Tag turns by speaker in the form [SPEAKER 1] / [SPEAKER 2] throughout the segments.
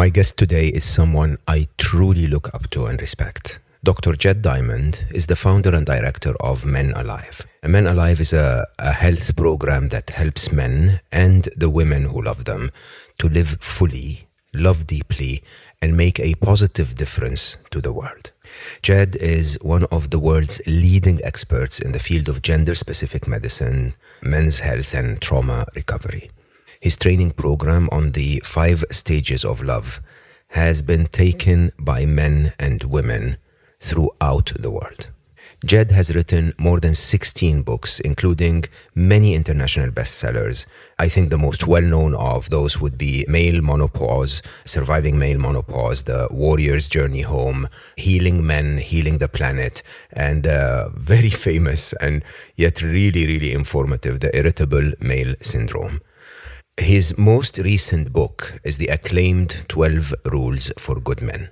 [SPEAKER 1] My guest today is someone I truly look up to and respect. Dr. Jed Diamond is the founder and director of Men Alive. Men Alive is a, a, health program that helps men and the women who love them to live fully, love deeply, and make a positive difference to the world. Jed is one of the world's leading experts in the field of gender specific medicine, men's health, and trauma recovery. His training program on the five stages of love has been taken by men and women throughout the world. Jed has written more than 16 books, including many international bestsellers. I think the most well known of those would be Male Menopause, Surviving Male Menopause, The Warrior's Journey Home, Healing Men, Healing the Planet, and uh, very famous and yet really, really informative, The Irritable Male Syndrome. His most recent book is the acclaimed 12 Rules for Good Men,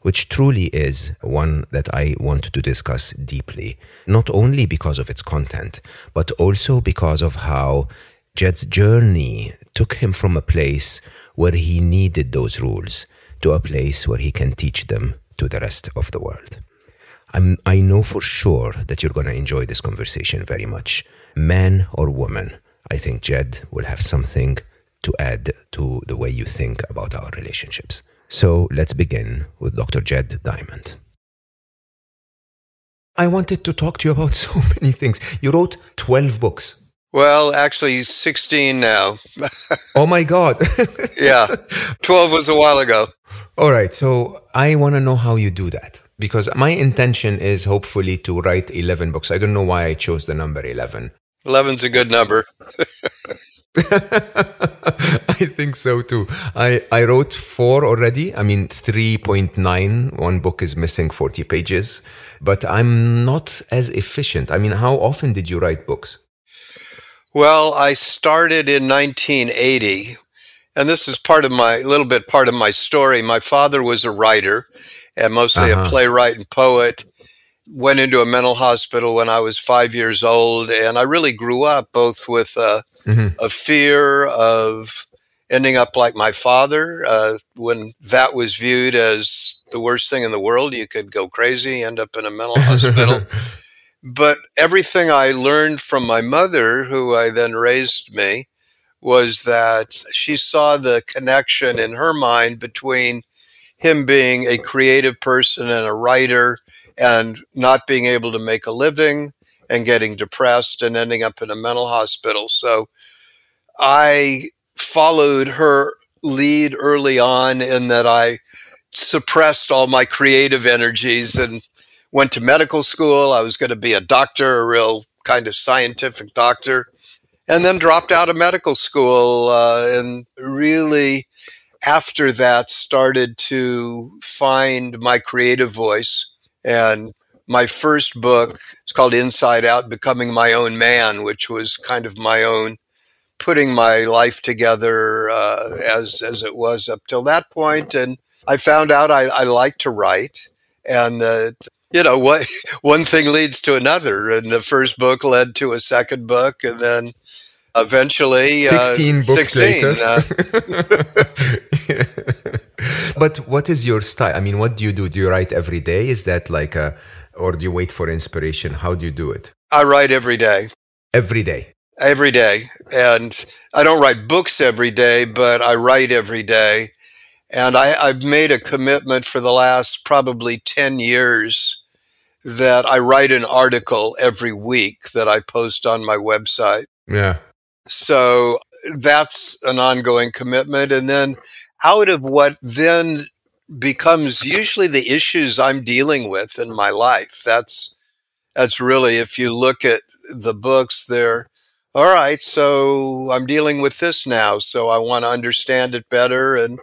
[SPEAKER 1] which truly is one that I want to discuss deeply, not only because of its content, but also because of how Jed's journey took him from a place where he needed those rules to a place where he can teach them to the rest of the world. I'm, I know for sure that you're going to enjoy this conversation very much. Man or woman, I think Jed will have something to add to the way you think about our relationships. So let's begin with Dr. Jed Diamond. I wanted to talk to you about so many things. You wrote 12 books.
[SPEAKER 2] Well, actually, 16 now.
[SPEAKER 1] oh my God.
[SPEAKER 2] yeah. 12 was a while ago.
[SPEAKER 1] All right. So I want to know how you do that because my intention is hopefully to write 11 books. I don't know why I chose the number 11.
[SPEAKER 2] 11's a good number.
[SPEAKER 1] I think so too. I, I wrote four already. I mean, 3.9. One book is missing 40 pages, but I'm not as efficient. I mean, how often did you write books?
[SPEAKER 2] Well, I started in 1980, and this is part of my, a little bit part of my story. My father was a writer and mostly uh-huh. a playwright and poet went into a mental hospital when I was five years old, and I really grew up both with uh, mm-hmm. a fear of ending up like my father. Uh, when that was viewed as the worst thing in the world, you could go crazy, end up in a mental hospital. but everything I learned from my mother, who I then raised me, was that she saw the connection in her mind between him being a creative person and a writer and not being able to make a living and getting depressed and ending up in a mental hospital. So I followed her lead early on in that I suppressed all my creative energies and went to medical school. I was going to be a doctor, a real kind of scientific doctor, and then dropped out of medical school uh, and really after that started to find my creative voice and my first book is called Inside Out Becoming My Own Man, which was kind of my own putting my life together uh, as, as it was up till that point. And I found out I, I like to write and that, you know, what one thing leads to another. And the first book led to a second book and then eventually
[SPEAKER 1] uh, 16 books 16, later. Uh, but what is your style? I mean, what do you do? Do you write every day? Is that like a, or do you wait for inspiration? How do you do it?
[SPEAKER 2] I write every day.
[SPEAKER 1] Every day.
[SPEAKER 2] Every day. And I don't write books every day, but I write every day. And I, I've made a commitment for the last probably 10 years that I write an article every week that I post on my website.
[SPEAKER 1] Yeah.
[SPEAKER 2] So that's an ongoing commitment. And then out of what then becomes usually the issues I'm dealing with in my life. That's that's really if you look at the books, they're all right, so I'm dealing with this now, so I want to understand it better and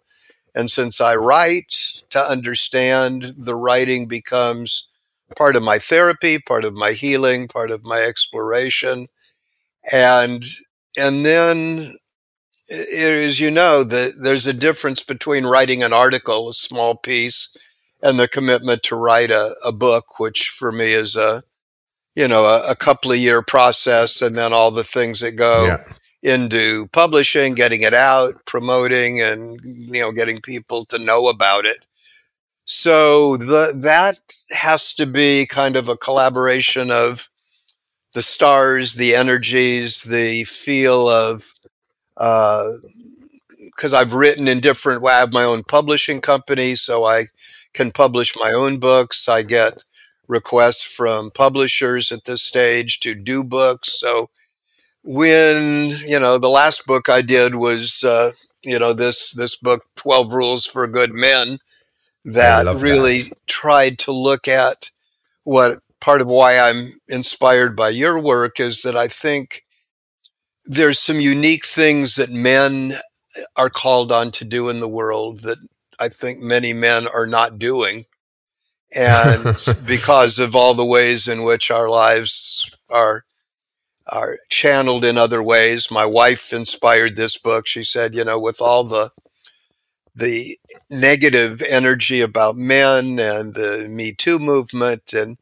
[SPEAKER 2] and since I write to understand, the writing becomes part of my therapy, part of my healing, part of my exploration. And and then as you know, the, there's a difference between writing an article, a small piece, and the commitment to write a, a book, which for me is a you know a, a, couple of year process, and then all the things that go yeah. into publishing, getting it out, promoting, and you know getting people to know about it. So the, that has to be kind of a collaboration of the stars, the energies, the feel of because uh, I've written in different. I have my own publishing company, so I can publish my own books. I get requests from publishers at this stage to do books. So when you know the last book I did was uh, you know this this book Twelve Rules for Good Men that really that. tried to look at what part of why I'm inspired by your work is that I think there's some unique things that men are called on to do in the world that I think many men are not doing. And because of all the ways in which our lives are are channeled in other ways. My wife inspired this book. She said, you know, with all the the negative energy about men and the Me Too movement, and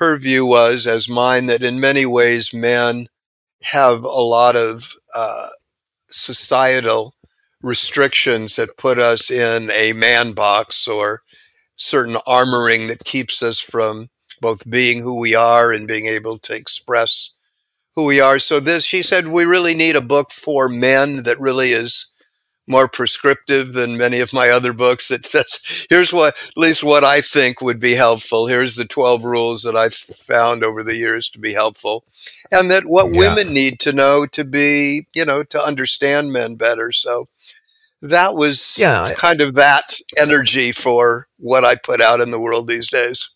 [SPEAKER 2] her view was, as mine, that in many ways men have a lot of uh, societal restrictions that put us in a man box or certain armoring that keeps us from both being who we are and being able to express who we are. So this, she said, we really need a book for men that really is more prescriptive than many of my other books that says here's what at least what I think would be helpful. Here's the 12 rules that I've found over the years to be helpful. And that what yeah. women need to know to be, you know, to understand men better. So that was yeah, kind of that energy for what I put out in the world these days.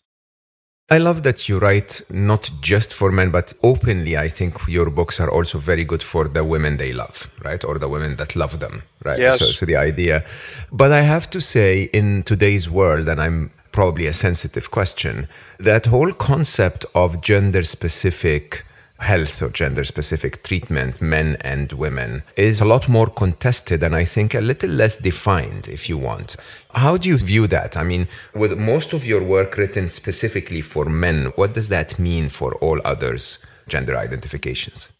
[SPEAKER 1] I love that you write not just for men, but openly. I think your books are also very good for the women they love, right? Or the women that love them, right?
[SPEAKER 2] Yes.
[SPEAKER 1] So, so the idea. But I have to say, in today's world, and I'm probably a sensitive question, that whole concept of gender specific health or gender specific treatment, men and women, is a lot more contested and I think a little less defined, if you want. How do you view that? I mean, with most of your work written specifically for men, what does that mean for all others' gender identifications?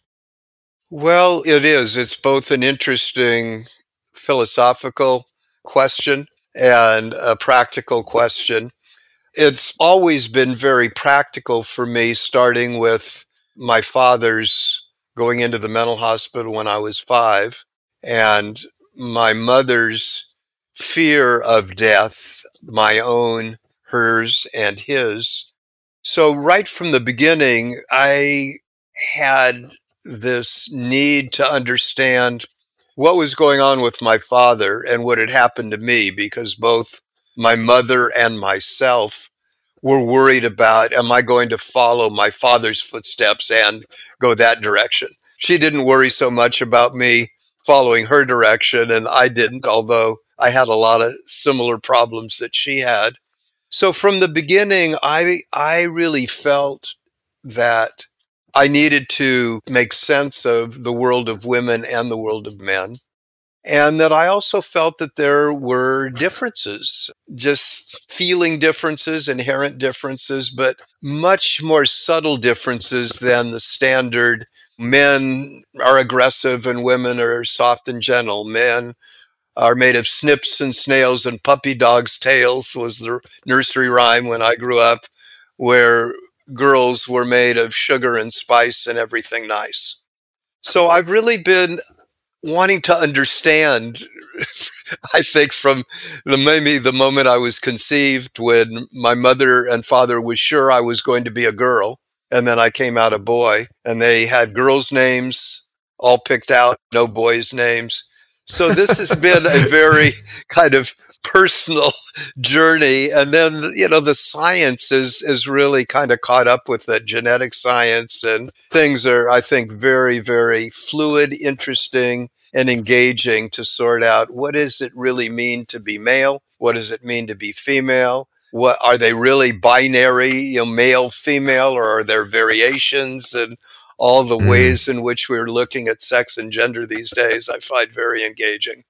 [SPEAKER 2] Well, it is. It's both an interesting philosophical question and a practical question. It's always been very practical for me, starting with my father's going into the mental hospital when I was five, and my mother's fear of death, my own, hers, and his. So, right from the beginning, I had this need to understand what was going on with my father and what had happened to me because both my mother and myself were worried about am I going to follow my father's footsteps and go that direction? She didn't worry so much about me following her direction, and I didn't, although I had a lot of similar problems that she had. So from the beginning, I I really felt that I needed to make sense of the world of women and the world of men and that I also felt that there were differences, just feeling differences, inherent differences, but much more subtle differences than the standard men are aggressive and women are soft and gentle. Men are made of snips and snails and puppy dogs' tails was the nursery rhyme when I grew up, where girls were made of sugar and spice and everything nice. So I've really been wanting to understand i think from the maybe the moment i was conceived when my mother and father was sure i was going to be a girl and then i came out a boy and they had girls names all picked out no boys names So this has been a very kind of personal journey. And then, you know, the science is, is really kind of caught up with the genetic science and things are, I think, very, very fluid, interesting, and engaging to sort out what does it really mean to be male? What does it mean to be female? What are they really binary, you know, male, female, or are there variations and all the mm. ways in which we're looking at sex and gender these days? I find very engaging.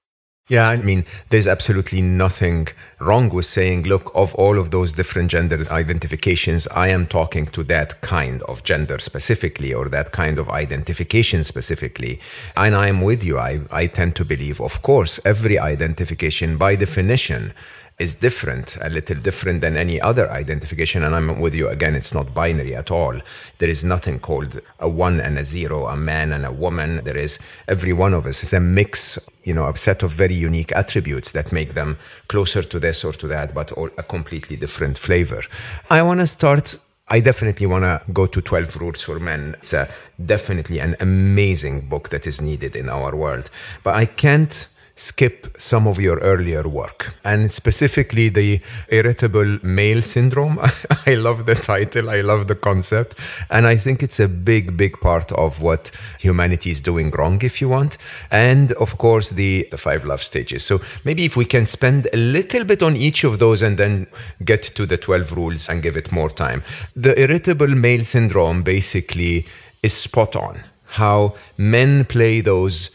[SPEAKER 1] Yeah, I mean, there's absolutely nothing wrong with saying, look, of all of those different gender identifications, I am talking to that kind of gender specifically or that kind of identification specifically. And I am with you. I, I tend to believe, of course, every identification by definition is different, a little different than any other identification. And I'm with you again, it's not binary at all. There is nothing called a one and a zero, a man and a woman. There is every one of us is a mix, you know, a set of very unique attributes that make them closer to this or to that, but all a completely different flavor. I want to start I definitely want to go to 12 Rules for Men. It's a, definitely an amazing book that is needed in our world. But I can't skip some of your earlier work, and specifically the irritable male syndrome. I love the title, I love the concept, and I think it's a big, big part of what humanity is doing wrong, if you want. And of course, the, the five love stages. So maybe if we can spend a little bit on each of those and then get to the 12 rules and give it more time. The irritable male syndrome basically is spot on. How men play those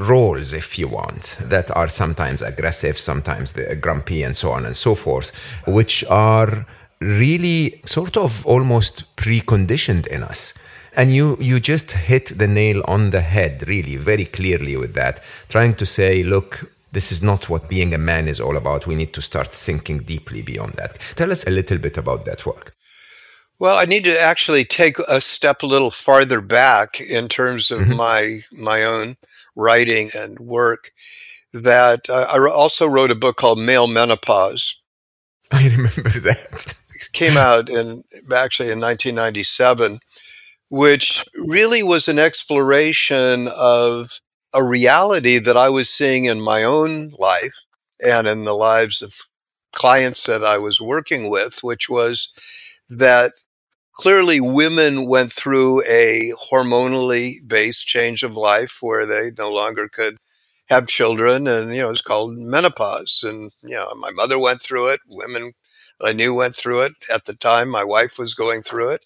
[SPEAKER 1] roles, if you want, that are sometimes aggressive, sometimes grumpy, and so on and so forth, which are really sort of almost preconditioned in us. And you, you just hit the nail on the head, really, very clearly with that, trying to say, look, this is not what being a man is all about. We need to start thinking deeply beyond that. Tell us a little bit about that work.
[SPEAKER 2] Well, I need to actually take a step a little farther back in terms of mm-hmm. my my own writing and work that uh, I also wrote a book called Male Menopause.
[SPEAKER 1] I remember that.
[SPEAKER 2] Came out in actually in 1997, which really was an exploration of a reality that I was seeing in my own life and in the lives of clients that I was working with, which was that clearly women went through a hormonally based change of life where they no longer could have children and you know it's called menopause. And you know my mother went through it women i knew went through it at the time my wife was going through it.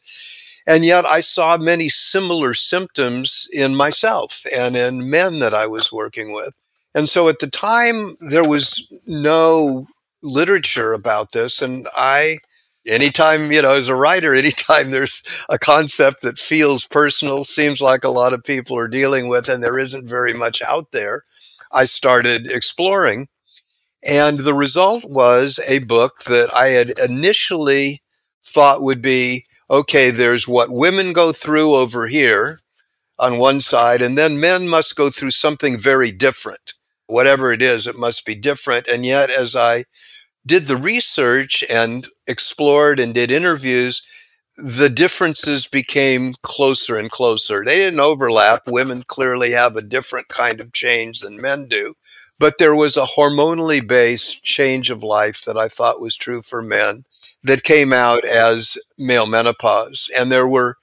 [SPEAKER 2] And yet i saw many similar symptoms in myself and in men that i was working with. And so at the time there was no literature about this. And i anytime, you know, as a writer, anytime there's a concept that feels personal, seems like a lot of people are dealing with, and there isn't very much out there, I started exploring. And the result was a book that I had initially thought would be okay, there's what women go through over here on one side, and then men must go through something very different. Whatever it is, it must be different. And yet, as I did the research and explored and did interviews, the differences became closer and closer. They didn't overlap. Women clearly have a different kind of change than men do. But there was a hormonally based change of life that I thought was true for men that came out as male menopause. And there were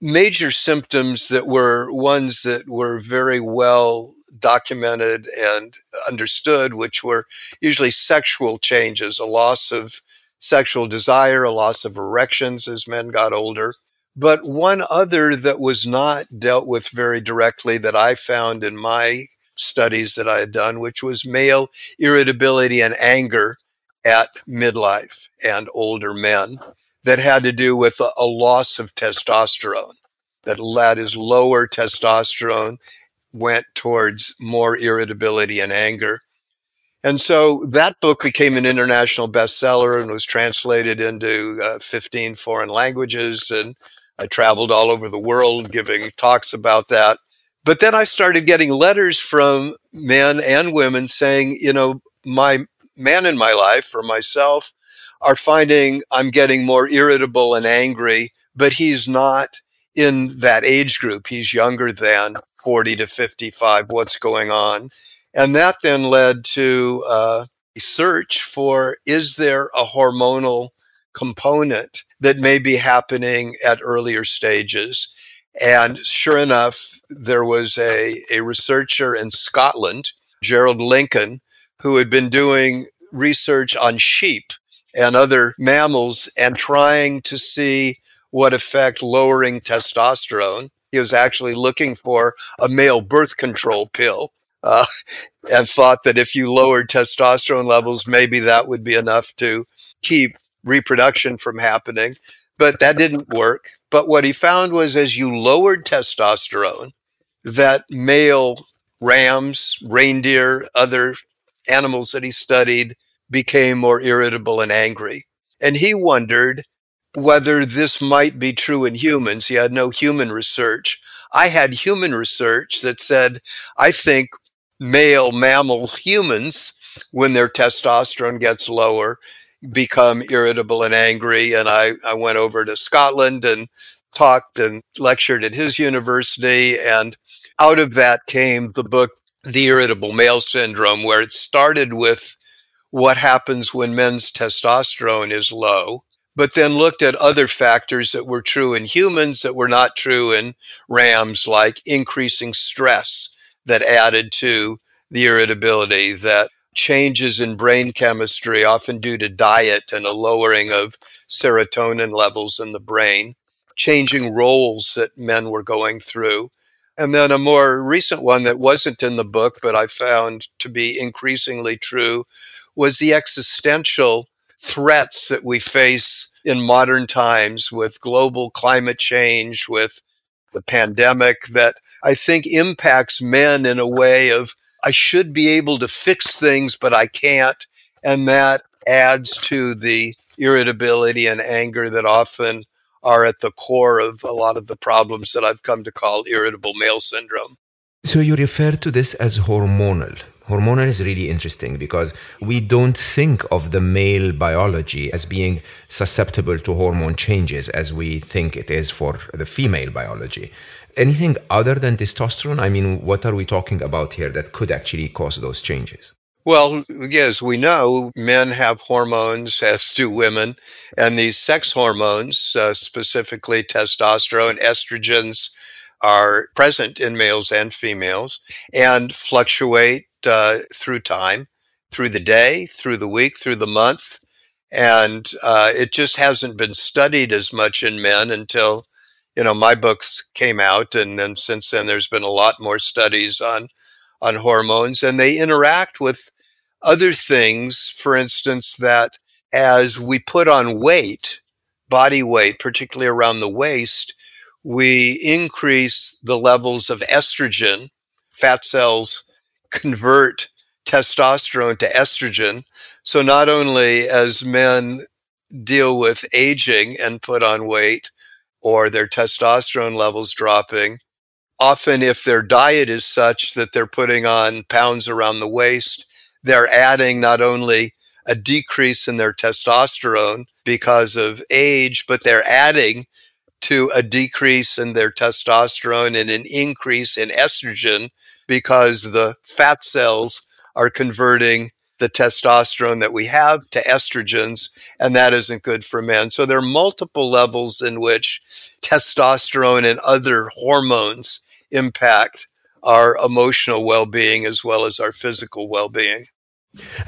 [SPEAKER 2] major symptoms that were ones that were very well documented and understood, which were usually sexual changes, a loss of sexual desire, a loss of erections as men got older. But one other that was not dealt with very directly that I found in my studies that I had done, which was male irritability and anger at midlife and older men that had to do with a, a loss of testosterone. That that is lower testosterone went towards more irritability and anger. And so that book became an international bestseller and was translated into uh, 15 foreign languages. And I traveled all over the world giving talks about that. But then I started getting letters from men and women saying, you know, my man in my life or myself are finding I'm getting more irritable and angry, but he's not in that age group. He's younger than 40 to 55. What's going on? And that then led to uh, a search for is there a hormonal component that may be happening at earlier stages? And sure enough, there was a, a researcher in Scotland, Gerald Lincoln, who had been doing research on sheep and other mammals and trying to see what effect lowering testosterone. He was actually looking for a male birth control pill uh, and thought that if you lowered testosterone levels, maybe that would be enough to keep reproduction from happening. But that didn't work. But what he found was as you lowered testosterone, that male rams, reindeer, other animals that he studied became more irritable and angry. And he wondered whether this might be true in humans. He had no human research. I had human research that said, I think male mammal humans, when their testosterone gets lower, become irritable and angry. And I, I went over to Scotland and talked and lectured at his university. And out of that came the book, The Irritable Male Syndrome, where it started with what happens when men's testosterone is low, but then looked at other factors that were true in humans that were not true in rams, like increasing stress that added to the irritability, that changes in brain chemistry, often due to diet and a lowering of serotonin levels in the brain, changing roles that men were going through. And then a more recent one that wasn't in the book, but I found to be increasingly true, was the existential threats that we face in modern times with global climate change, with the pandemic, that I think impacts men in a way of I should be able to fix things, but I can't. And that adds to the irritability and anger that often are at the core of a lot of the problems that I've come to call irritable male syndrome.
[SPEAKER 1] So you refer to this as hormonal. Hormonal is really interesting because we don't think of the male biology as being susceptible to hormone changes as we think it is for the female biology anything other than testosterone? I mean, what are we talking about here that could actually cause those changes?
[SPEAKER 2] Well, yes, we know men have hormones, as do women, and these sex hormones, uh, specifically testosterone, estrogens, are present in males and females and fluctuate uh, through time, through the day, through the week, through the month. And uh, it just hasn't been studied as much in men until you know, my books came out, and then since then, there's been a lot more studies on on hormones, and they interact with other things. For instance, that as we put on weight, body weight, particularly around the waist, we increase the levels of estrogen. Fat cells convert testosterone to estrogen. So not only as men deal with aging and put on weight, or their testosterone levels dropping. Often, if their diet is such that they're putting on pounds around the waist, they're adding not only a decrease in their testosterone because of age, but they're adding to a decrease in their testosterone and an increase in estrogen because the fat cells are converting the testosterone that we have to estrogens, and that isn't good for men. So there are multiple levels in which testosterone and other hormones impact our emotional well being as well as our physical well being.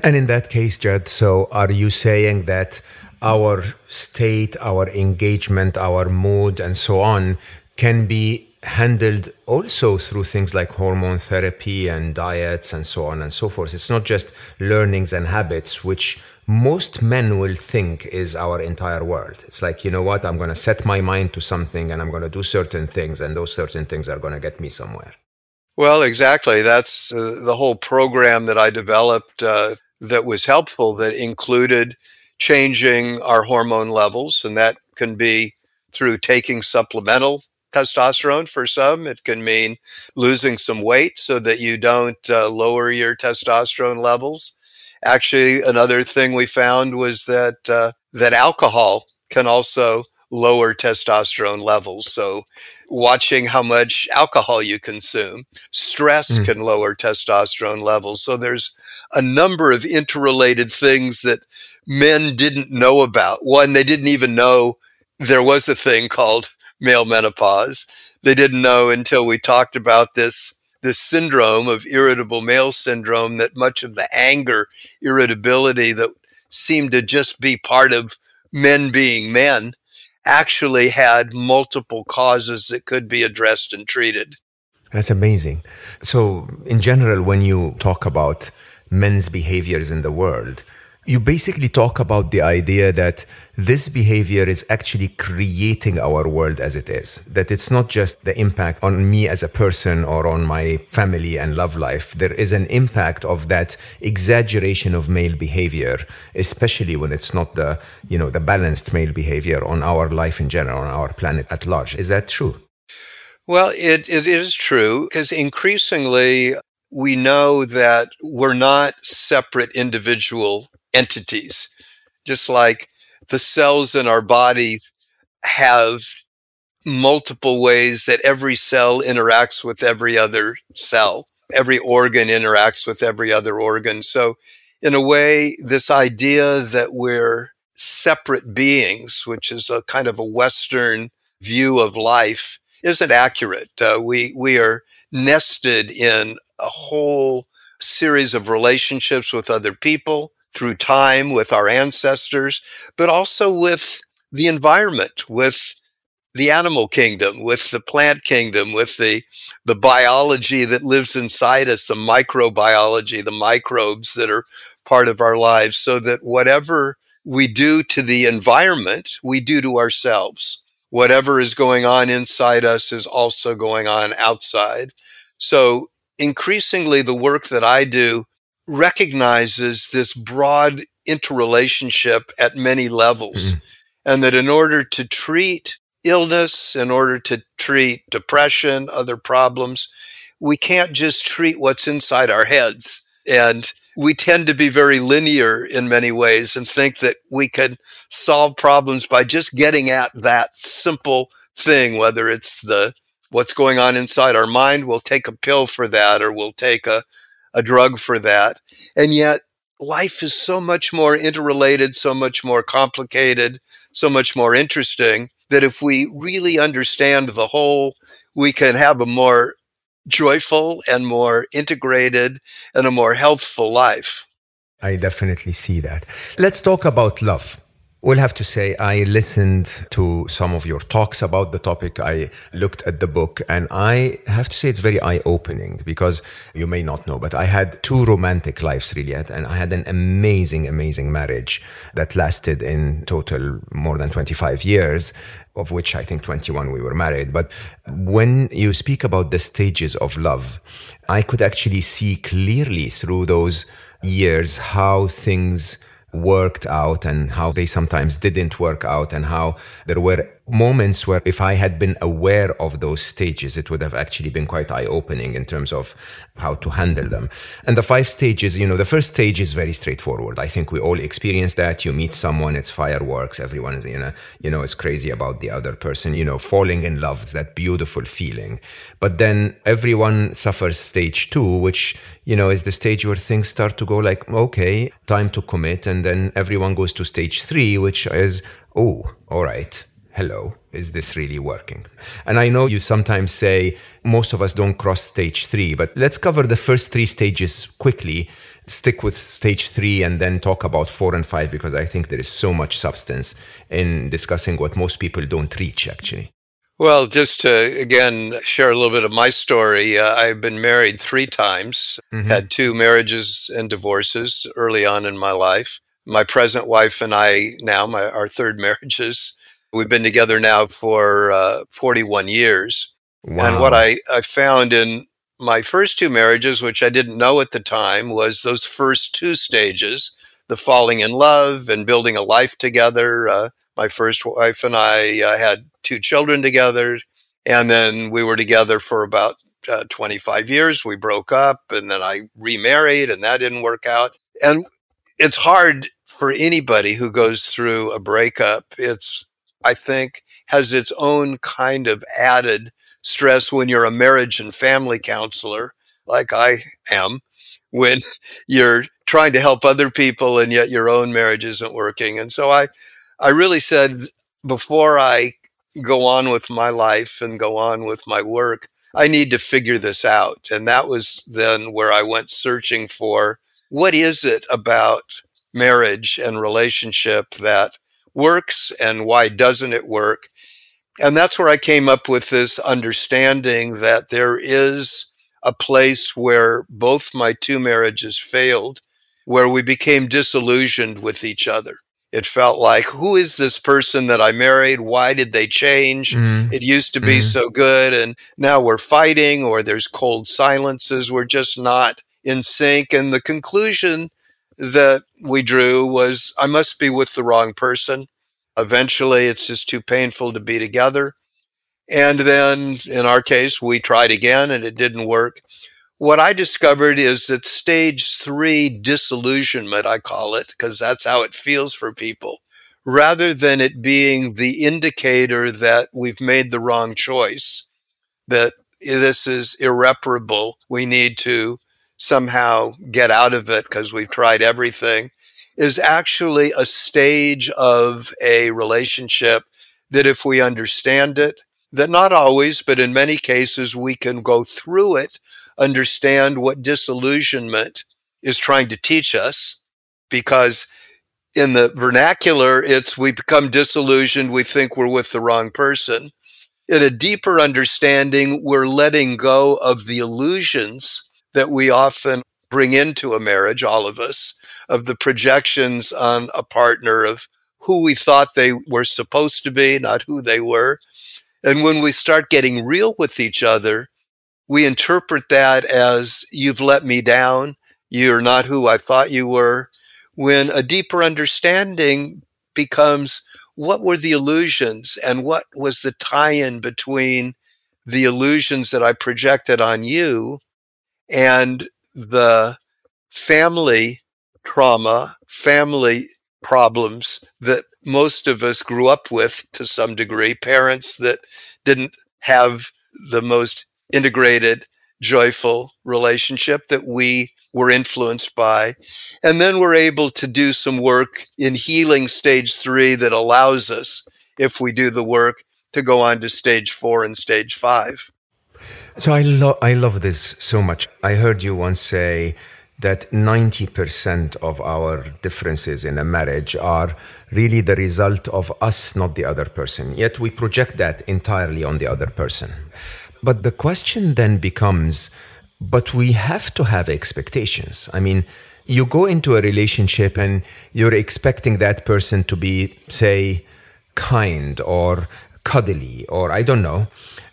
[SPEAKER 1] And in that case, Jed, so are you saying that our state, our engagement, our mood, and so on can be handled also through things like hormone therapy and diets and so on and so forth. It's not just learnings and habits, which most men will think is our entire world. It's like, you know what, I'm going to set my mind to something and I'm going to do certain things, and those certain things are going to get me somewhere.
[SPEAKER 2] Well, exactly. That's uh, the whole program that I developed uh, that was helpful, that included changing our hormone levels, and that can be through taking supplemental testosterone for some. It can mean losing some weight so that you don't uh, lower your testosterone levels. Actually, another thing we found was that uh, that alcohol can also lower testosterone levels. So, watching how much alcohol you consume, stress mm. can lower testosterone levels. So, there's a number of interrelated things that men didn't know about. One, they didn't even know there was a thing called male menopause. They didn't know until we talked about this this syndrome of irritable male syndrome that much of the anger, irritability that seemed to just be part of men being men actually had multiple causes that could be addressed and treated.
[SPEAKER 1] That's amazing. So, in general, when you talk about men's behaviors in the world, you basically talk about the idea that this behavior is actually creating our world as it is. That it's not just the impact on me as a person or on my family and love life. There is an impact of that exaggeration of male behavior, especially when it's not the, you know, the balanced male behavior on our life in general, on our planet at large. Is that true?
[SPEAKER 2] Well, it, it is true because increasingly we know that we're not separate individual entities, just like the cells in our body have multiple ways that every cell interacts with every other cell. Every organ interacts with every other organ. So, in a way, this idea that we're separate beings, which is a kind of a Western view of life, isn't accurate. Uh, we we are nested in a whole series of relationships with other people, through time with our ancestors, but also with the environment, with the animal kingdom, with the plant kingdom, with the, the biology that lives inside us, the microbiology, the microbes that are part of our lives, so that whatever we do to the environment, we do to ourselves. Whatever is going on inside us is also going on outside. So increasingly, the work that I do recognizes this broad interrelationship at many levels. Mm-hmm. And that in order to treat illness, in order to treat depression, other problems, we can't just treat what's inside our heads. And we tend to be very linear in many ways and think that we can solve problems by just getting at that simple thing, whether it's the what's going on inside our mind, we'll take a pill for that, or we'll take a a drug for that. And yet, life is so much more interrelated, so much more complicated, so much more interesting that if we really understand the whole, we can have a more joyful and more integrated and a more healthful life.
[SPEAKER 1] I definitely see that. Let's talk about love. We'll have to say I listened to some of your talks about the topic. I looked at the book and I have to say it's very eye opening because you may not know, but I had two romantic lives really. And I had an amazing, amazing marriage that lasted in total more than 25 years, of which I think 21 we were married. But when you speak about the stages of love, I could actually see clearly through those years how things worked out and how they sometimes didn't work out and how there were moments where if I had been aware of those stages, it would have actually been quite eye opening in terms of how to handle them. And the five stages, you know, the first stage is very straightforward. I think we all experience that. You meet someone, it's fireworks. Everyone is, you know, you know, is crazy about the other person, you know, falling in love, is that beautiful feeling. But then everyone suffers stage two, which, you know, is the stage where things start to go like, okay, time to commit. And then everyone goes to stage three, which is, oh, all right hello, is this really working? And I know you sometimes say most of us don't cross stage three, but let's cover the first three stages quickly. Stick with stage three and then talk about four and five because I think there is so much substance in discussing what most people don't reach actually.
[SPEAKER 2] Well, just to again share a little bit of my story, uh, I've been married three times, mm-hmm. had two marriages and divorces early on in my life. My present wife and I now, my, our third marriages, We've been together now for uh, 41 years. Wow. And what I, I found in my first two marriages, which I didn't know at the time, was those first two stages the falling in love and building a life together. Uh, my first wife and I uh, had two children together. And then we were together for about uh, 25 years. We broke up and then I remarried and that didn't work out. And it's hard for anybody who goes through a breakup. It's I think, has its own kind of added stress when you're a marriage and family counselor, like I am, when you're trying to help other people and yet your own marriage isn't working. And so I, I really said before I go on with my life and go on with my work, I need to figure this out. And that was then where I went searching for what is it about marriage and relationship that works and why doesn't it work? And that's where I came up with this understanding that there is a place where both my two marriages failed, where we became disillusioned with each other. It felt like, who is this person that I married? Why did they change? Mm. It used to be mm. so good, and now we're fighting, or there's cold silences. We're just not in sync. And the conclusion that we drew was, I must be with the wrong person. Eventually, it's just too painful to be together. And then in our case, we tried again and it didn't work. What I discovered is that stage three disillusionment, I call it, because that's how it feels for people, rather than it being the indicator that we've made the wrong choice, that this is irreparable. We need to somehow get out of it because we've tried everything, is actually a stage of a relationship that if we understand it, that not always, but in many cases, we can go through it, understand what disillusionment is trying to teach us, because in the vernacular, it's we become disillusioned, we think we're with the wrong person. In a deeper understanding, we're letting go of the illusions that we often bring into a marriage, all of us, of the projections on a partner of who we thought they were supposed to be, not who they were. And when we start getting real with each other, we interpret that as you've let me down. You're not who I thought you were. When a deeper understanding becomes what were the illusions and what was the tie in between the illusions that I projected on you and the family trauma, family problems that most of us grew up with to some degree, parents that didn't have the most integrated, joyful relationship that we were influenced by. And then we're able to do some work in healing stage three that allows us, if we do the work, to go on to stage four and stage five.
[SPEAKER 1] So I, lo- I love this so much. I heard you once say, that 90% of our differences in a marriage are really the result of us, not the other person. Yet we project that entirely on the other person. But the question then becomes but we have to have expectations. I mean, you go into a relationship and you're expecting that person to be, say, kind or cuddly or I don't know.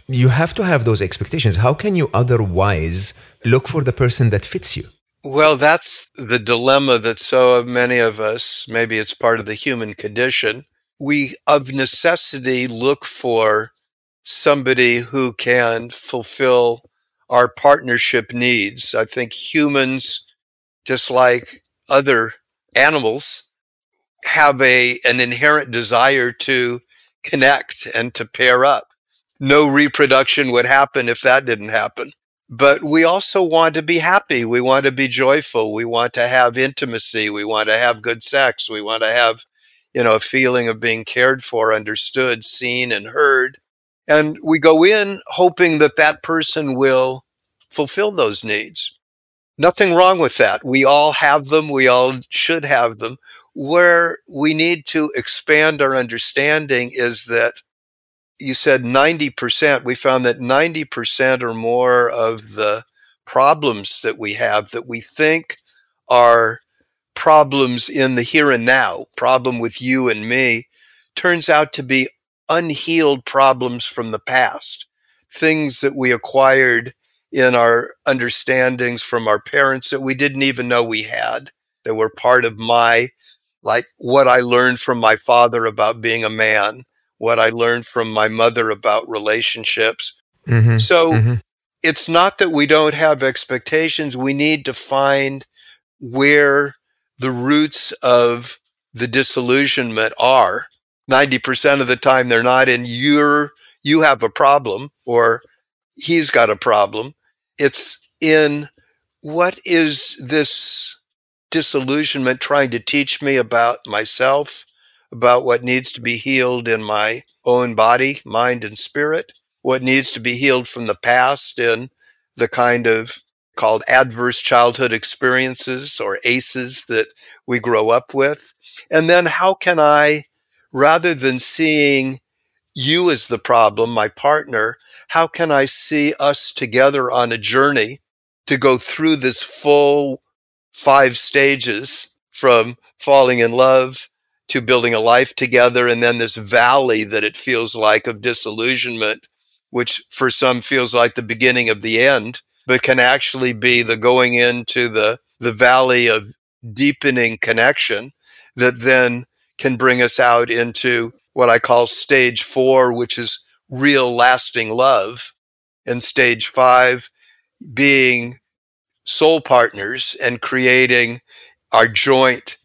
[SPEAKER 1] You have to have those expectations. How can you otherwise look for the person that fits you?
[SPEAKER 2] Well, that's the dilemma that so many of us, maybe it's part of the human condition, we of necessity look for somebody who can fulfill our partnership needs. I think humans, just like other animals, have a an inherent desire to connect and to pair up. No reproduction would happen if that didn't happen but we also want to be happy. We want to be joyful. We want to have intimacy. We want to have good sex. We want to have, you know, a feeling of being cared for, understood, seen, and heard. And we go in hoping that that person will fulfill those needs. Nothing wrong with that. We all have them. We all should have them. Where we need to expand our understanding is that you said 90%. We found that 90% or more of the problems that we have that we think are problems in the here and now, problem with you and me, turns out to be unhealed problems from the past, things that we acquired in our understandings from our parents that we didn't even know we had, that were part of my, like what I learned from my father about being a man what I learned from my mother about relationships. Mm-hmm. So mm-hmm. it's not that we don't have expectations. We need to find where the roots of the disillusionment are 90% of the time they're not in you're you have a problem or he's got a problem. It's in what is this disillusionment trying to teach me about myself, about what needs to be healed in my own body, mind, and spirit, what needs to be healed from the past in the kind of called adverse childhood experiences or ACEs that we grow up with. And then how can I, rather than seeing you as the problem, my partner, how can I see us together on a journey to go through this full five stages from falling in love to building a life together and then this valley that it feels like of disillusionment which for some feels like the beginning of the end but can actually be the going into the the valley of deepening connection that then can bring us out into what I call stage 4 which is real lasting love. And stage 5 being soul partners and creating our joint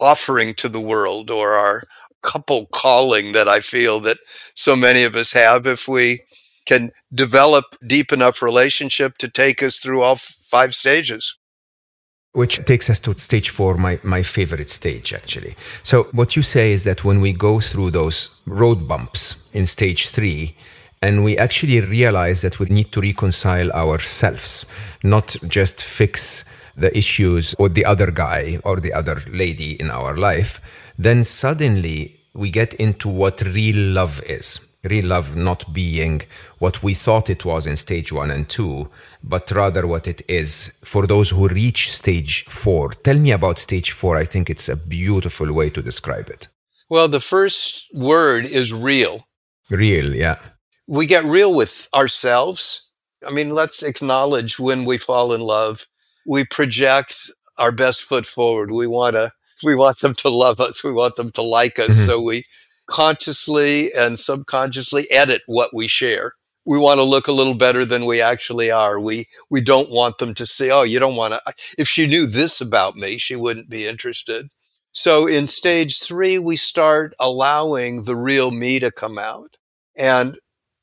[SPEAKER 2] offering to the world or our couple calling that I feel that so many of us have if we can develop deep enough relationship to take us through all five stages
[SPEAKER 1] which takes us to stage four, my, my favorite stage, actually. So, what you say is that when we go through those road bumps in stage three, and we actually realize that we need to reconcile ourselves, not just fix the issues with the other guy or the other lady in our life, then suddenly we get into what real love is. Real love not being what we thought it was in stage one and two, but rather what it is for those who reach stage four. Tell me about stage four. I think it's a beautiful way to describe it.
[SPEAKER 2] Well, the first word is real.
[SPEAKER 1] Real, yeah
[SPEAKER 2] we get real with ourselves. I mean, let's acknowledge when we fall in love, we project our best foot forward. We want to, we want them to love us. We want them to like us. Mm-hmm. So we consciously and subconsciously edit what we share. We want to look a little better than we actually are. We, we don't want them to say, Oh, you don't want to, if she knew this about me, she wouldn't be interested. So in stage three, we start allowing the real me to come out. And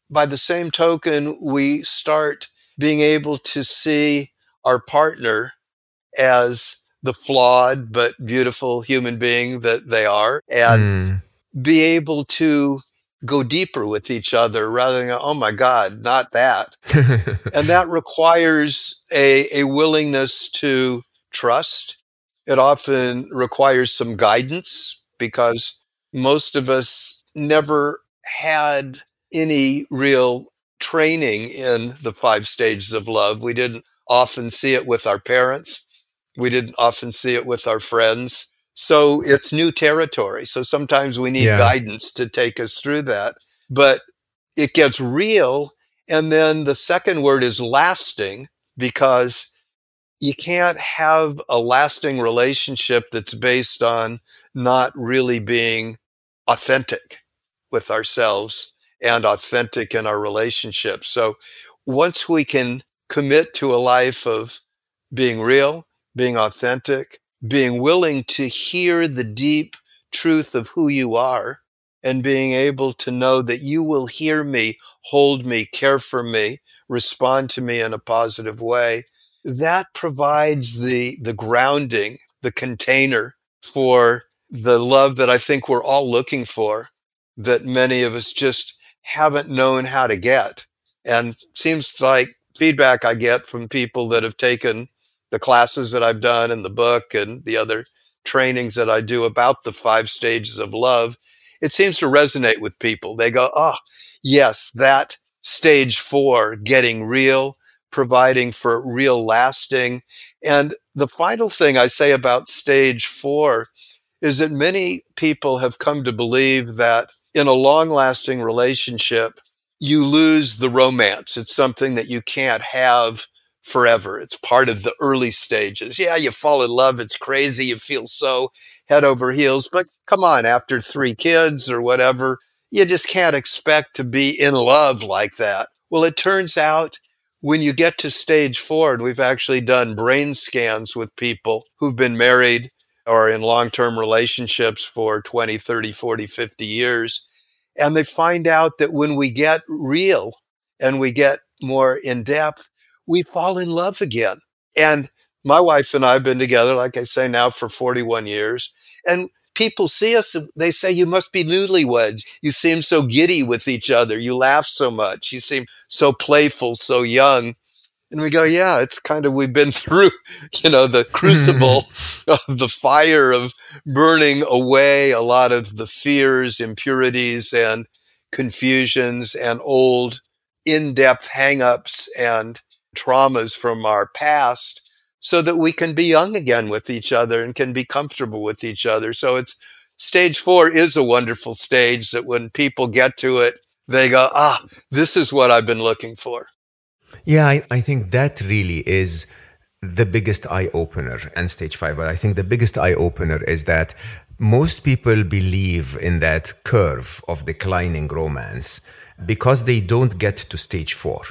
[SPEAKER 2] by the same token, we start being able to see our partner as the flawed but beautiful human being that they are and mm. be able to go deeper with each other rather than, oh my God, not that. and that requires a, a willingness to trust. It often requires some guidance because most of us never had any real training in the five stages of love. We didn't often see it with our parents. We didn't often see it with our friends. So it's new territory. So sometimes we need yeah. guidance to take us through that. But it gets real. And then the second word is lasting because you can't have a lasting relationship that's based on not really being authentic with ourselves and authentic in our relationships. So once we can commit to a life of being real, being authentic, being willing to hear the deep truth of who you are, and being able to know that you will hear me, hold me, care for me, respond to me in a positive way, that provides the, the grounding, the container for the love that I think we're all looking for, that many of us just haven't known how to get. And seems like feedback I get from people that have taken the classes that I've done and the book and the other trainings that I do about the five stages of love, it seems to resonate with people. They go, oh, yes, that stage four, getting real, providing for real lasting. And the final thing I say about stage four is that many people have come to believe that in a long lasting relationship, you lose the romance. It's something that you can't have forever. It's part of the early stages. Yeah, you fall in love. It's crazy. You feel so head over heels. But come on, after three kids or whatever, you just can't expect to be in love like that. Well, it turns out when you get to stage four, and we've actually done brain scans with people who've been married or in long term relationships for 20, 30, 40, 50 years. And they find out that when we get real and we get more in depth, we fall in love again. And my wife and I have been together, like I say now, for 41 years. And people see us, they say, You must be newlyweds. You seem so giddy with each other. You laugh so much. You seem so playful, so young. And we go, Yeah, it's kind of, we've been through, you know, the crucible of the fire of burning away a lot of the fears, impurities, and confusions and old in depth hangups and traumas from our past so that we can be young again with each other and can be comfortable with each other. So it's stage four is a wonderful stage that when people get to it, they go, ah, this is what I've been looking for.
[SPEAKER 1] Yeah, I, I think that really is the biggest eye opener and stage five. But I think the biggest eye opener is that most people believe in that curve of declining romance because they don't get to stage four.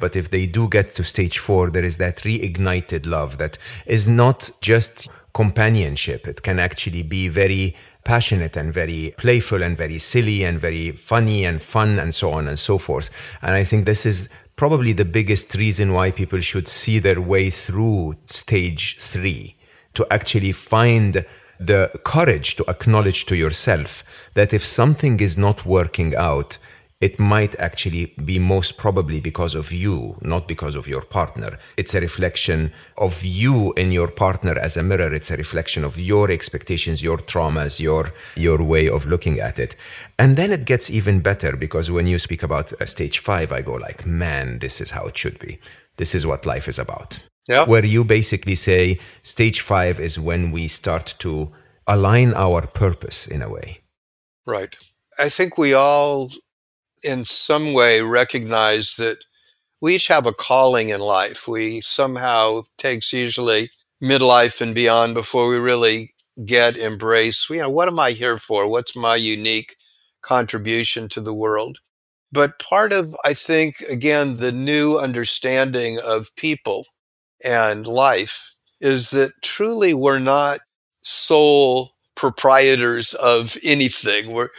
[SPEAKER 1] But if they do get to stage four, there is that reignited love that is not just companionship. It can actually be very passionate and very playful and very silly and very funny and fun and so on and so forth. And I think this is probably the biggest reason why people should see their way through stage three to actually find the courage to acknowledge to yourself that if something is not working out, it might actually be most probably because of you, not because of your partner. It's a reflection of you and your partner as a mirror. It's a reflection of your expectations, your traumas, your, your way of looking at it. And then it gets even better because when you speak about a stage five, I go like, man, this is how it should be. This is what life is about.
[SPEAKER 2] Yeah.
[SPEAKER 1] Where you basically say stage five is when we start to align our purpose in a way.
[SPEAKER 2] Right. I think we all in some way recognize that we each have a calling in life. We somehow takes usually midlife and beyond before we really get embrace. You know, what am I here for? What's my unique contribution to the world? But part of, I think, again, the new understanding of people and life is that truly we're not sole proprietors of anything. We're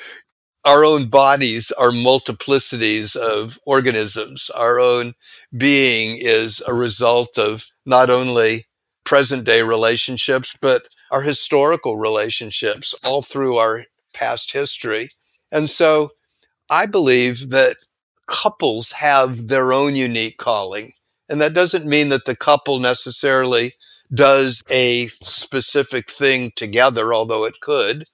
[SPEAKER 2] our own bodies are multiplicities of organisms. Our own being is a result of not only present day relationships, but our historical relationships all through our past history. And so I believe that couples have their own unique calling. And that doesn't mean that the couple necessarily does a specific thing together, although it could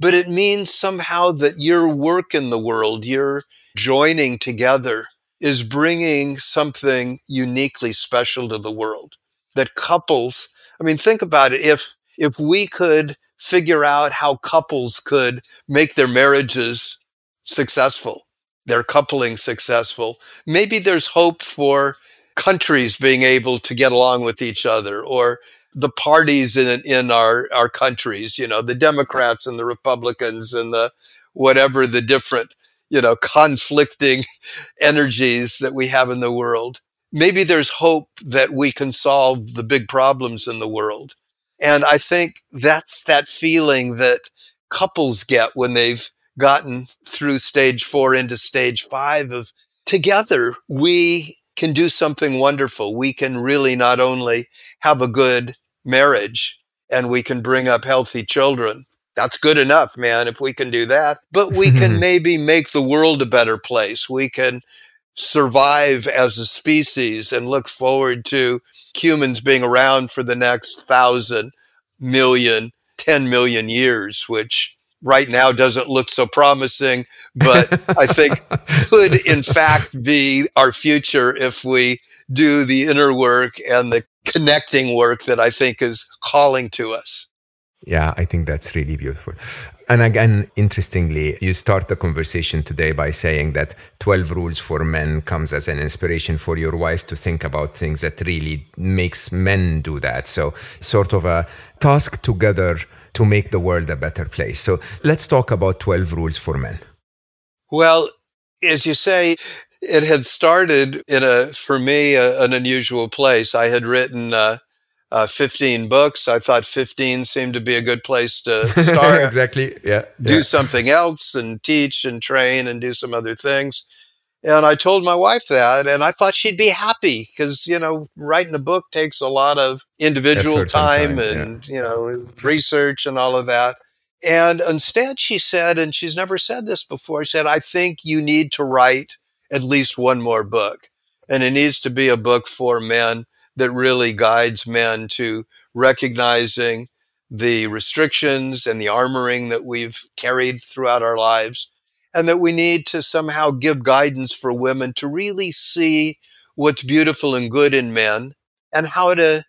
[SPEAKER 2] but it means somehow that your work in the world, your joining together is bringing something uniquely special to the world. That couples, I mean, think about it. If, if we could figure out how couples could make their marriages successful, their coupling successful, maybe there's hope for countries being able to get along with each other or the parties in in our our countries, you know, the Democrats and the Republicans and the whatever the different, you know, conflicting energies that we have in the world. Maybe there's hope that we can solve the big problems in the world. And I think that's that feeling that couples get when they've gotten through stage four into stage five of together we can do something wonderful. We can really not only have a good marriage and we can bring up healthy children. That's good enough, man, if we can do that. But we can maybe make the world a better place. We can survive as a species and look forward to humans being around for the next thousand, million, ten million years, which right now doesn't look so promising, but I think could in fact be our future if we do the inner work and the connecting work that I think is calling to us.
[SPEAKER 1] Yeah, I think that's really beautiful. And again, interestingly, you start the conversation today by saying that 12 rules for men comes as an inspiration for your wife to think about things that really makes men do that. So sort of a task together to make the world a better place. So let's talk about 12 rules for men.
[SPEAKER 2] Well, as you say, it had started in a, for me, a, an unusual place. I had written uh, uh, 15 books. I thought 15 seemed to be a good place to start.
[SPEAKER 1] exactly. Yeah.
[SPEAKER 2] Do
[SPEAKER 1] yeah.
[SPEAKER 2] something else and teach and train and do some other things. And I told my wife that, and I thought she'd be happy because, you know, writing a book takes a lot of individual time, time, and, yeah. you know, research and all of that. And instead, she said, and she's never said this before, she said, I think you need to write at least one more book. And it needs to be a book for men that really guides men to recognizing the restrictions and the armoring that we've carried throughout our lives, and that we need to somehow give guidance for women to really see what's beautiful and good in men and how to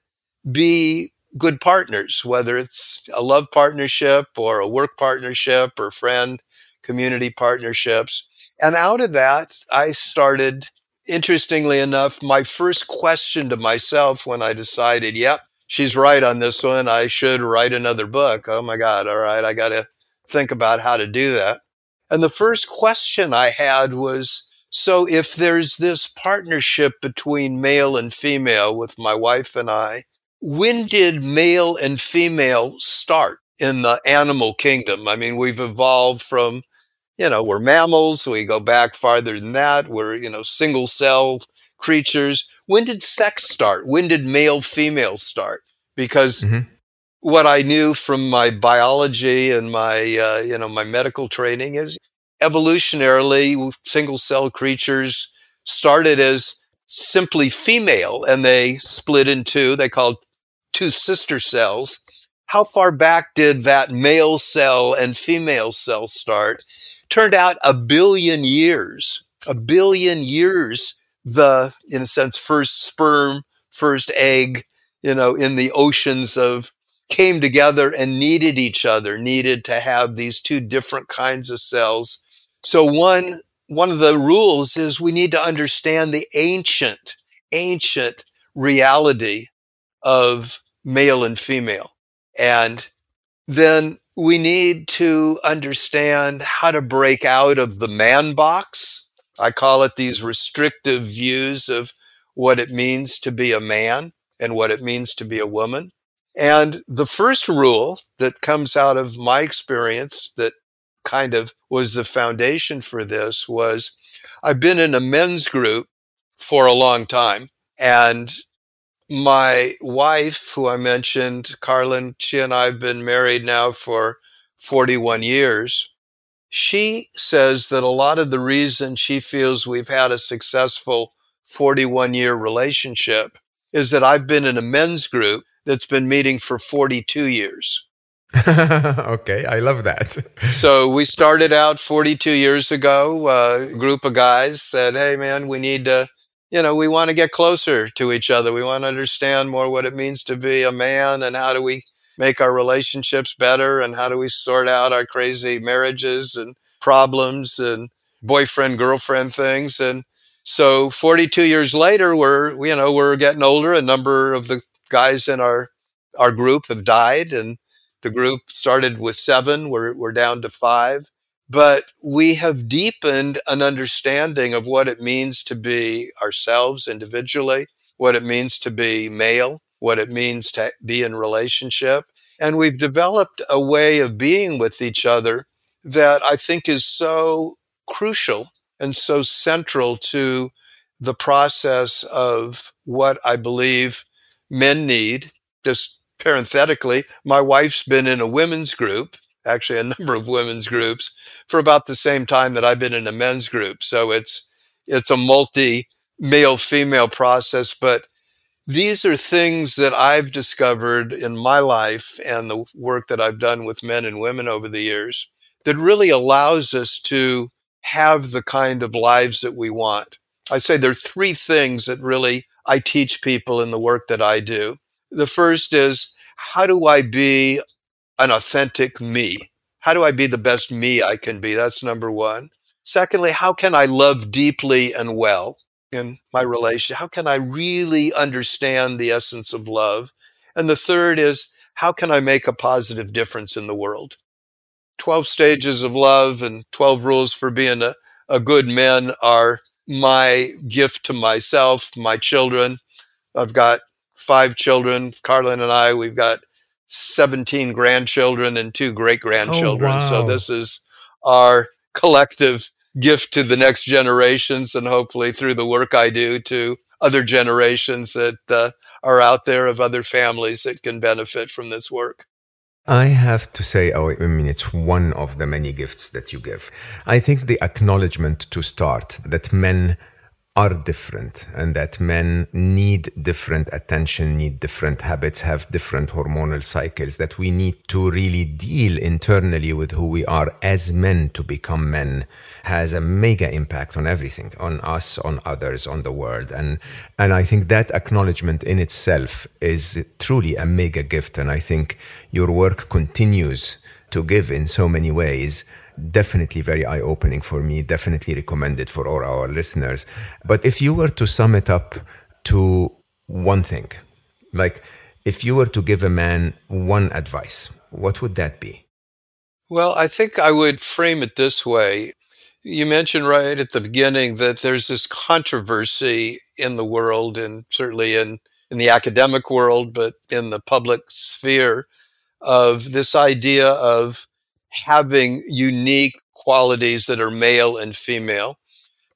[SPEAKER 2] be good partners, whether it's a love partnership or a work partnership or friend community partnerships. And out of that, I started interestingly enough, my first question to myself when I decided, yep, she's right on this one, I should write another book. Oh my God, all right, I got to think about how to do that. And the first question I had was, so if there's this partnership between male and female with my wife and I, when did male and female start in the animal kingdom? I mean, we've evolved from you know, we're mammals. We go back farther than that. We're, you know, single cell creatures. When did sex start? When did male female start? Because mm-hmm. What I knew from my biology and my, uh, you know, my medical training is evolutionarily single cell creatures started as simply female and they split in two. They called two sister cells. How far back did that male cell and female cell start? turned out a billion years, a billion years, the, in a sense, first sperm, first egg, you know, in the oceans of came together and needed each other, needed to have these two different kinds of cells. So one, one of the rules is we need to understand the ancient, ancient reality of male and female. And then we need to understand how to break out of the man box. I call it these restrictive views of what it means to be a man and what it means to be a woman. And the first rule that comes out of my experience that kind of was the foundation for this was I've been in a men's group for a long time. And my wife, who I mentioned, Carlin, she and I have been married now for 41 years. She says that a lot of the reason she feels we've had a successful 41 year relationship is that I've been in a men's group that's been meeting for 42 years.
[SPEAKER 1] okay, I love that.
[SPEAKER 2] so we started out 42 years ago. Uh, a group of guys said, "Hey, man, we need to you know, we want to get closer to each other. We want to understand more what it means to be a man and how do we make our relationships better and how do we sort out our crazy marriages and problems and boyfriend girlfriend things and so 42 years later we're you know we're getting older a number of the guys in our our group have died and the group started with 7 we're we're down to 5 but we have deepened an understanding of what it means to be ourselves individually, what it means to be male, what it means to be in relationship. And we've developed a way of being with each other that I think is so crucial and so central to the process of what I believe men need. Just parenthetically, my wife's been in a women's group actually a number of women's groups for about the same time that I've been in a men's group. So it's it's a multi male female process, but these are things that I've discovered in my life and the work that I've done with men and women over the years that really allows us to have the kind of lives that we want. I say there are three things that really I teach people in the work that I do. The first is how do I be an authentic me? How do I be the best me I can be? That's number one. Secondly, how can I love deeply and well in my relation? How can I really understand the essence of love? And the third is, how can I make a positive difference in the world? 12 stages of love and 12 rules for being a, a good man are my gift to myself, my children. I've got five children. Carlin and I, we've got 17 grandchildren and two great grandchildren. Oh, wow. So this is our collective gift to the next generations and hopefully through the work I do to other generations that uh, are out there of other families that can benefit from this work.
[SPEAKER 1] I have to say, oh, I mean, it's one of the many gifts that you give. I think the acknowledgement to start that men are different and that men need different attention, need different habits, have different hormonal cycles, that we need to really deal internally with who we are as men to become men has a mega impact on everything, on us, on others, on the world. And, and I think that acknowledgement in itself is truly a mega gift. And I think your work continues to give in so many ways definitely very eye opening for me, definitely recommended for all our listeners. But if you were to sum it up to one thing, like if you were to give a man one advice, what would that be?
[SPEAKER 2] Well, I think I would frame it this way. You mentioned right at the beginning that there's this controversy in the world and certainly in, in the academic world, but in the public sphere of this idea of having unique qualities that are male and female.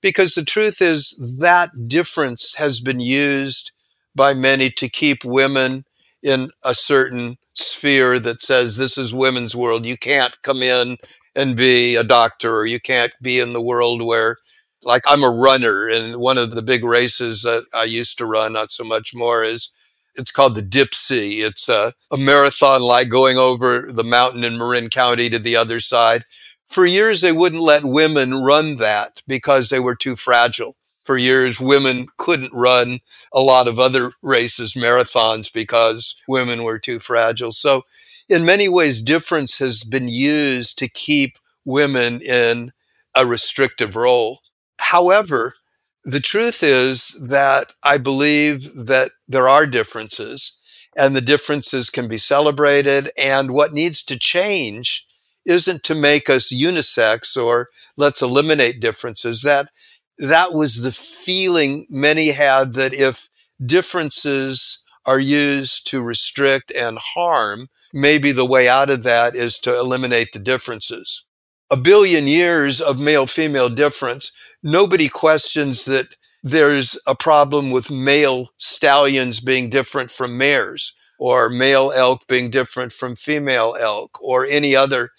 [SPEAKER 2] Because the truth is that difference has been used by many to keep women in a certain sphere that says this is women's world. You can't come in and be a doctor or you can't be in the world where like I'm a runner and one of the big races that I used to run, not so much more is it's called the Dipsea. It's a, a marathon like going over the mountain in Marin County to the other side. For years, they wouldn't let women run that because they were too fragile. For years, women couldn't run a lot of other races, marathons, because women were too fragile. So, in many ways, difference has been used to keep women in a restrictive role. However, the truth is that I believe that there are differences and the differences can be celebrated. And what needs to change isn't to make us unisex or let's eliminate differences. That, that was the feeling many had that if differences are used to restrict and harm, maybe the way out of that is to eliminate the differences. A billion years of male female difference nobody questions that there's a problem with male stallions being different from mares or male elk being different from female elk or any other.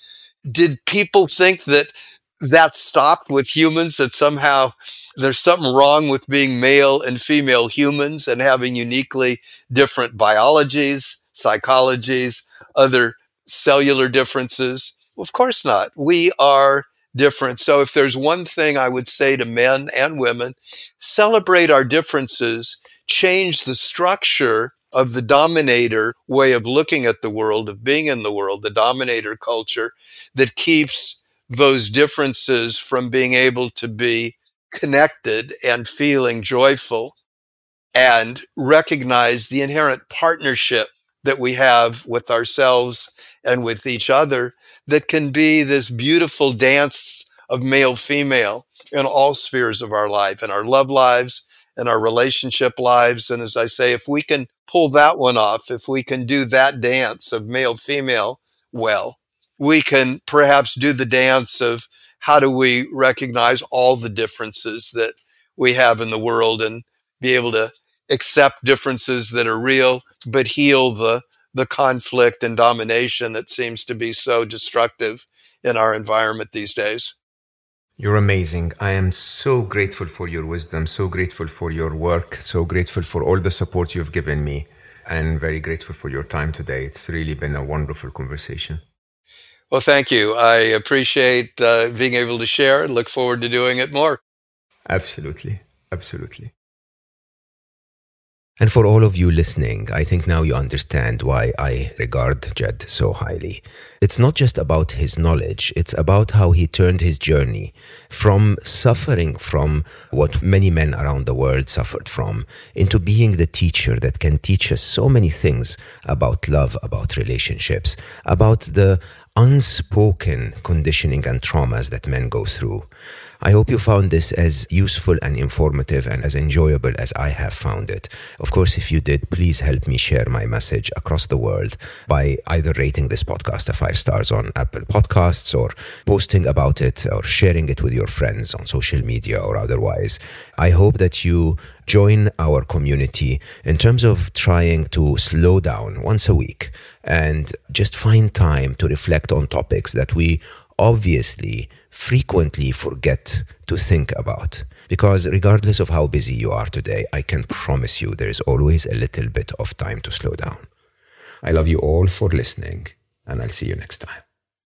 [SPEAKER 2] Did people think that that stopped with humans that somehow there's something wrong with being male and female humans and having uniquely different biologies, psychologies, other cellular differences? Of course not. We are different. So if there's one thing I would say to men and women, celebrate our differences, change the structure of the dominator way of looking at the world, of being in the world, the dominator culture that keeps those differences from being able to be connected and feeling joyful and recognize the inherent partnership that we have with ourselves and with each other that can be this beautiful dance of male female in all spheres of our life in our love lives and our relationship lives. And as i say if we can pull that one off if we can do that dance of male female well we can perhaps do the dance of how do we recognize all the differences that we have in the world and be able to accept differences that are real but heal the the conflict and domination that seems to be so destructive in our environment these days.
[SPEAKER 1] You're amazing. I am so grateful for your wisdom, so grateful for your work, so grateful for all the support you've given me, and very grateful for your time today. It's really been a wonderful conversation.
[SPEAKER 2] Well, thank you. I appreciate uh, being able to share and look forward to doing it more.
[SPEAKER 1] Absolutely. Absolutely. And for all of you listening, I think now you understand why I regard Jed so highly. It's not just about his knowledge, it's about how he turned his journey from suffering from what many men around the world suffered from into being the teacher that can teach us so many things about love, about relationships, about the unspoken conditioning and traumas that men go through. I hope you found this as useful and informative and as enjoyable as I have found it. Of course, if you did, please help me share my message across the world by either rating this podcast a five stars on Apple Podcasts or posting about it or sharing it with your friends on social media or otherwise. I hope that you join our community in terms of trying to slow down once a week and just find time to reflect on topics that we obviously frequently forget to think about. Because regardless of how busy you are today, I can promise you there is always a little bit of time to slow down. I love you all for listening, and I'll see you next time.